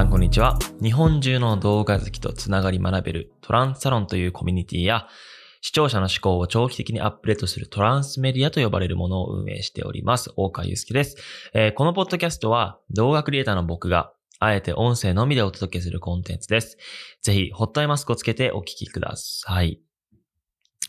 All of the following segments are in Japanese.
さんこんにちは。日本中の動画好きとつながり学べるトランスサロンというコミュニティや視聴者の思考を長期的にアップデートするトランスメディアと呼ばれるものを運営しております。大川祐介です、えーこのポッドキャストは動画クリエイターの僕があえて音声のみでお届けするコンテンツです。ぜひ、ホットアイマスクをつけてお聞きください。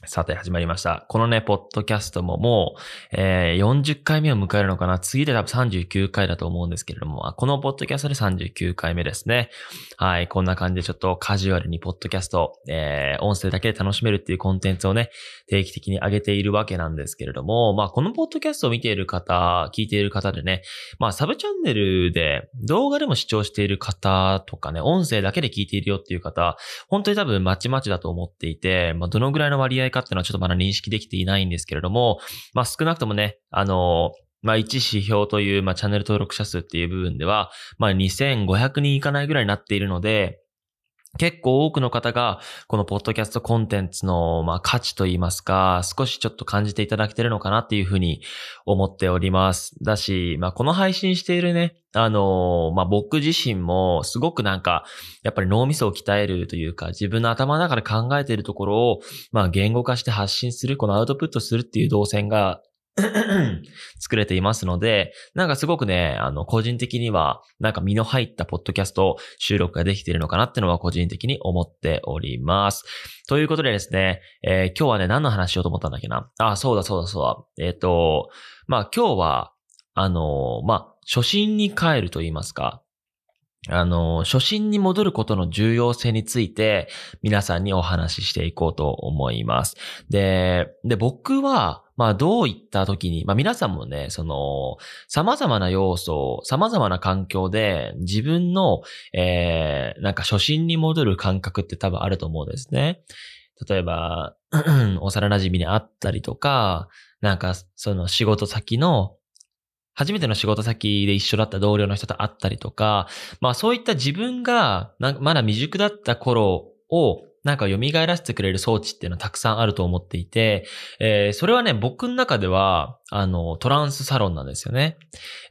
さて、始まりました。このね、ポッドキャストももう、えー40回目を迎えるのかな次で多分39回だと思うんですけれども、このポッドキャストで39回目ですね。はい、こんな感じでちょっとカジュアルにポッドキャスト、えー音声だけで楽しめるっていうコンテンツをね、定期的に上げているわけなんですけれども、まあ、このポッドキャストを見ている方、聞いている方でね、まあ、サブチャンネルで動画でも視聴している方とかね、音声だけで聞いているよっていう方、本当に多分まちまちだと思っていて、まあ、どのぐらいの割合かっていうのはちょっとまだ認識できていないんですけれども、まあ、少なくともね、あのまあ、一指標という、まあ、チャンネル登録者数っていう部分では、まあ、2500人いかないぐらいになっているので、結構多くの方が、このポッドキャストコンテンツの、まあ、価値といいますか、少しちょっと感じていただけてるのかなっていうふうに思っております。だし、まあ、この配信しているね、あのまあ、僕自身もすごくなんか、やっぱり脳みそを鍛えるというか、自分の頭の中で考えているところを、まあ、言語化して発信する、このアウトプットするっていう動線が、作れていますので、なんかすごくね、あの、個人的には、なんか身の入ったポッドキャスト収録ができているのかなってのは個人的に思っております。ということでですね、えー今日はね、何の話しようと思ったんだっけな？あ、そうだそうだそうだ。えっ、と、まあ今日は、あの、まあ、初心に帰ると言いますか、あの、初心に戻ることの重要性について、皆さんにお話ししていこうと思います。で、で、僕は、まあ、どういった時に、まあ、皆さんもね、その、様々な要素、様々な環境で、自分の、えー、なんか初心に戻る感覚って多分あると思うんですね。例えば、幼馴染に会ったりとか、なんか、その仕事先の、初めての仕事先で一緒だった同僚の人と会ったりとか、まあそういった自分がなんかまだ未熟だった頃をなんか蘇らせてくれる装置っていうのはたくさんあると思っていて、えーそれはね、僕の中では、あの、トランスサロンなんですよね。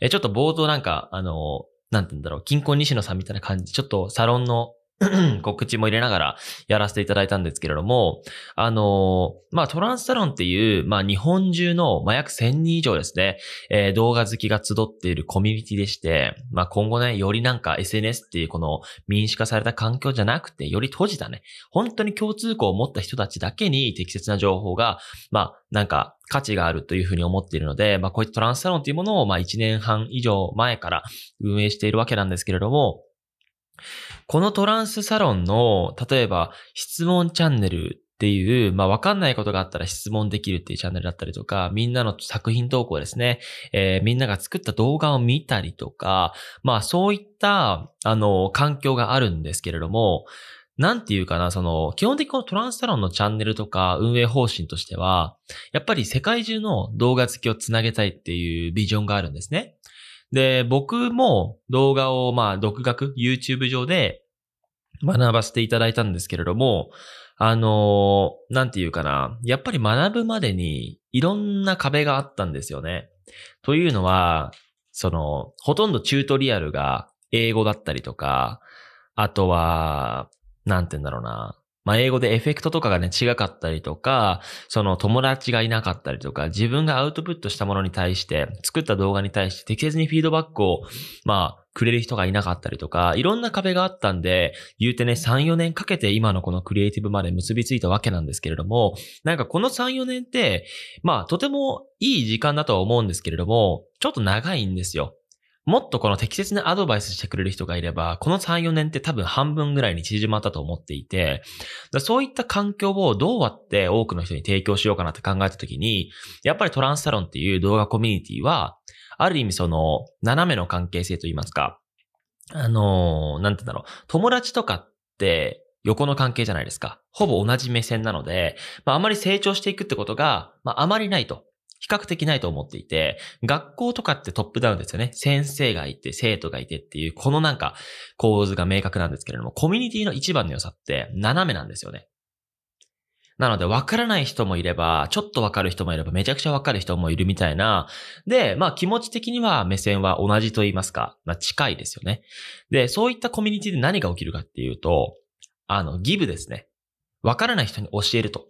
えーちょっと冒頭なんか、あの、なんて言うんだろう、金婚西野さんみたいな感じ、ちょっとサロンの 告知も入れながらやらせていただいたんですけれども、あのまあ、トランスサロンっていう、まあ、日本中の、まあ、約1000人以上ですね、えー動画好きが集っているコミュニティでして、まあ、今後ね、よりなんか SNS っていうこの民主化された環境じゃなくて、より閉じたね、本当に共通項を持った人たちだけに適切な情報が、まあ、なんか価値があるというふうに思っているので、まあ、こういったトランスサロンというものを、まあ、1年半以上前から運営しているわけなんですけれども、このトランスサロンの、例えば質問チャンネルっていう、まあ、わかんないことがあったら質問できるっていうチャンネルだったりとか、みんなの作品投稿ですね。えーみんなが作った動画を見たりとか、まあ、そういった、あの、環境があるんですけれども、なんていうかな、その、基本的にこのトランスサロンのチャンネルとか運営方針としては、やっぱり世界中の動画好きをつなげたいっていうビジョンがあるんですね。で、僕も動画をまあ独学、YouTube 上で学ばせていただいたんですけれども、あのーなんていうかな、やっぱり学ぶまでにいろんな壁があったんですよね。というのは、その、ほとんどチュートリアルが英語だったりとか、あとは、なんて言うんだろうな。まあ、英語でエフェクトとかがね、違かったりとか、その友達がいなかったりとか、自分がアウトプットしたものに対して、作った動画に対して適切にフィードバックを、まあ、くれる人がいなかったりとか、いろんな壁があったんで、言うてね、3、4年かけて今のこのクリエイティブまで結びついたわけなんですけれども、なんかこの3、4年って、まあ、とてもいい時間だとは思うんですけれども、ちょっと長いんですよ。もっとこの適切なアドバイスしてくれる人がいれば、この3、4年って多分半分ぐらいに縮まったと思っていて、そういった環境をどうやって多くの人に提供しようかなって考えたときに、やっぱりトランスサロンっていう動画コミュニティは、ある意味その、斜めの関係性といいますか、あのーなんて言うんだろう、友達とかって横の関係じゃないですか。ほぼ同じ目線なので、まああまり成長していくってことが、まああまりないと。比較的ないと思っていて、学校とかってトップダウンですよね。先生がいて、生徒がいてっていう、このなんか構図が明確なんですけれども、コミュニティの一番の良さって斜めなんですよね。なので、わからない人もいれば、ちょっとわかる人もいれば、めちゃくちゃわかる人もいるみたいな。で、まあ気持ち的には目線は同じと言いますか、まあ近いですよね。で、そういったコミュニティで何が起きるかっていうと、あの、ギブですね。わからない人に教えると。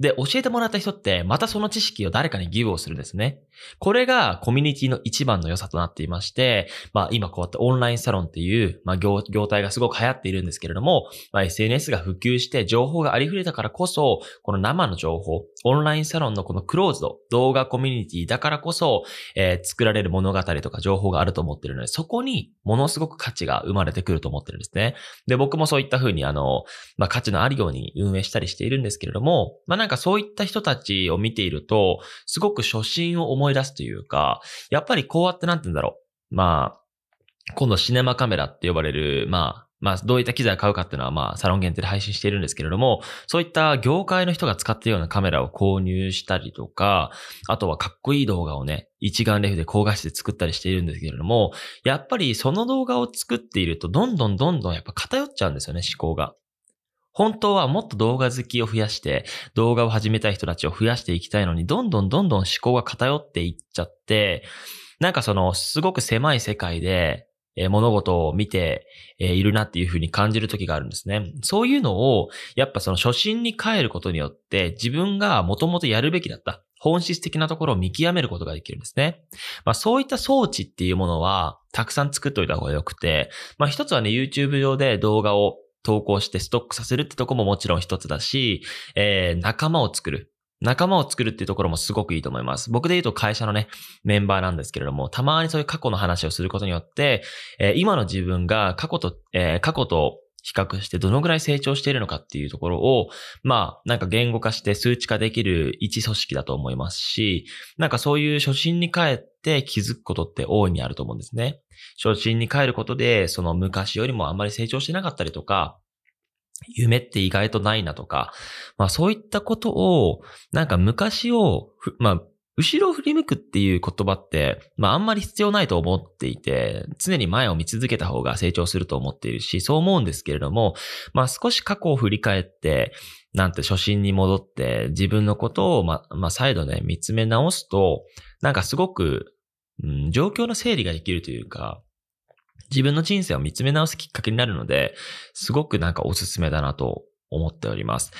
で、教えてもらった人って、またその知識を誰かにギブをするんですね。これがコミュニティの一番の良さとなっていまして、まあ今こうやってオンラインサロンっていう、まあ業業態がすごく流行っているんですけれども、まあ SNS が普及して情報がありふれたからこそ、この生の情報、オンラインサロンのこのクローズド、動画コミュニティだからこそ、えー、作られる物語とか情報があると思ってるので、そこにものすごく価値が生まれてくると思ってるんですね。で、僕もそういった風にあの、まあ価値のあるように運営したりしているんですけれども、まあなんかそういった人たちを見ていると、すごく初心を思い出すというか、やっぱりこうやってなんて言うんだろう。まあ、今度シネマカメラって呼ばれる、まあ、まあ、どういった機材を買うかっていうのは、まあ、サロン限定で配信しているんですけれども、そういった業界の人が使っているようなカメラを購入したりとか、あとはかっこいい動画をね、一眼レフで高画質で作ったりしているんですけれども、やっぱりその動画を作っていると、どんどんどんどんやっぱ偏っちゃうんですよね、思考が。本当はもっと動画好きを増やして、動画を始めたい人たちを増やしていきたいのに、どんどんどんどん思考が偏っていっちゃって、なんかその、すごく狭い世界で、え物事を見て、えいるなっていうふうに感じる時があるんですね。そういうのを、やっぱその初心に帰ることによって、自分がもともとやるべきだった。本質的なところを見極めることができるんですね。まあそういった装置っていうものは、たくさん作っといた方がよくて、まあ一つはね、YouTube 上で動画を投稿してストックさせるってとこももちろん一つだし、えー、仲間を作る。仲間を作るっていうところもすごくいいと思います。僕で言うと会社のね、メンバーなんですけれども、たまにそういう過去の話をすることによって、えー、今の自分が過去と、えー、過去と比較してどのぐらい成長しているのかっていうところを、まあ、なんか言語化して数値化できる一組織だと思いますし、なんかそういう初心に帰って気づくことって大いにあると思うんですね。初心に帰ることで、その昔よりもあんまり成長してなかったりとか、夢って意外とないなとか、まあそういったことを、なんか昔を、まあ、後ろを振り向くっていう言葉って、まああんまり必要ないと思っていて、常に前を見続けた方が成長すると思っているし、そう思うんですけれども、まあ少し過去を振り返って、なんて初心に戻って自分のことを、ま、まあ再度ね、見つめ直すと、なんかすごく、うん、状況の整理ができるというか、自分の人生を見つめ直すきっかけになるので、すごくなんかおすすめだなと思っております。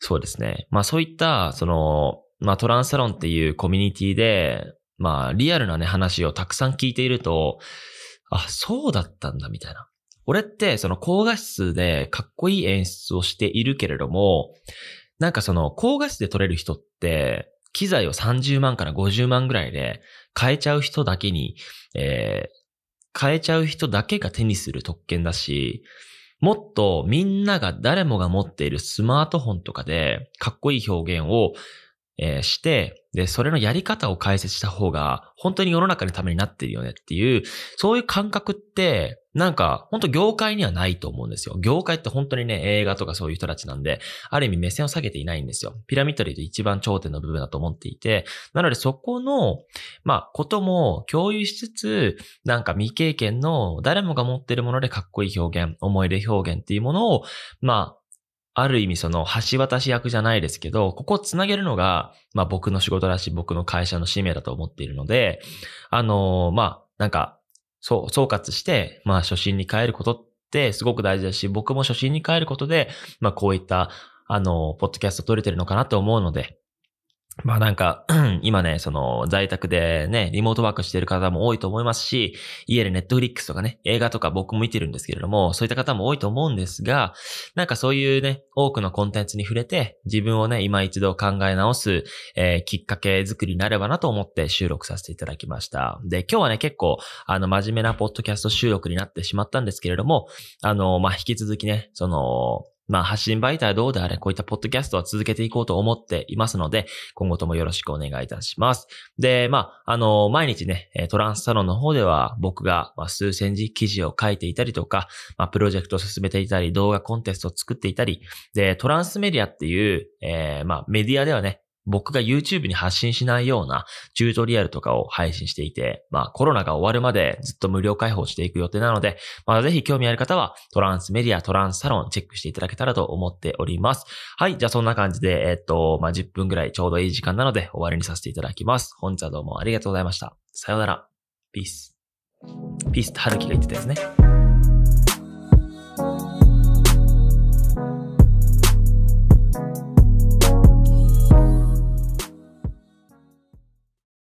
そうですね。まあそういった、その、まあトランスサロンっていうコミュニティで、まあリアルなね話をたくさん聞いていると、あ、そうだったんだみたいな。俺ってその高画質でかっこいい演出をしているけれども、なんかその高画質で撮れる人って、機材を30万から50万ぐらいで変えちゃう人だけに、えー、変えちゃう人だけが手にする特権だし、もっとみんなが誰もが持っているスマートフォンとかでかっこいい表現を、えー、して、で、それのやり方を解説した方が本当に世の中のためになってるよねっていう、そういう感覚ってなんか、本当業界にはないと思うんですよ。業界って本当にね、映画とかそういう人たちなんで、ある意味目線を下げていないんですよ。ピラミッドで言うと一番頂点の部分だと思っていて、なのでそこの、まあ、ことも共有しつつ、なんか未経験の誰もが持ってるものでかっこいい表現、思い出表現っていうものを、まあ、ある意味その橋渡し役じゃないですけど、ここをつなげるのが、まあ僕の仕事だし、僕の会社の使命だと思っているので、あのー、まあ、なんか、そう、総括して、まあ初心に変えることってすごく大事だし、僕も初心に変えることで、まあこういった、あの、ポッドキャスト撮れてるのかなと思うので、まあなんか、今ね、その在宅でね、リモートワークしてる方も多いと思いますし、家でネットフリックスとかね、映画とか僕も見てるんですけれども、そういった方も多いと思うんですが、なんかそういうね、多くのコンテンツに触れて、自分をね、今一度考え直す、えー、きっかけ作りになればなと思って収録させていただきました。で、今日はね、結構、あの、真面目なポッドキャスト収録になってしまったんですけれども、あの、まあ、引き続きね、その、まあ、発信媒体はどうであれ、こういったポッドキャストは続けていこうと思っていますので、今後ともよろしくお願いいたします。で、まあ、あの、毎日ね、トランスサロンの方では僕が数千字記事を書いていたりとか、まあ、プロジェクトを進めていたり、動画コンテストを作っていたり、で、トランスメディアっていう、えー、まあ、メディアではね、僕が YouTube に発信しないようなチュートリアルとかを配信していて、まあコロナが終わるまでずっと無料開放していく予定なので、まあぜひ興味ある方はトランスメディア、トランスサロンチェックしていただけたらと思っております。はい、じゃあそんな感じで、えっと、まあ10分ぐらいちょうどいい時間なので終わりにさせていただきます。本日はどうもありがとうございました。さようなら。ピース。ピースって春樹が言ってたやつね。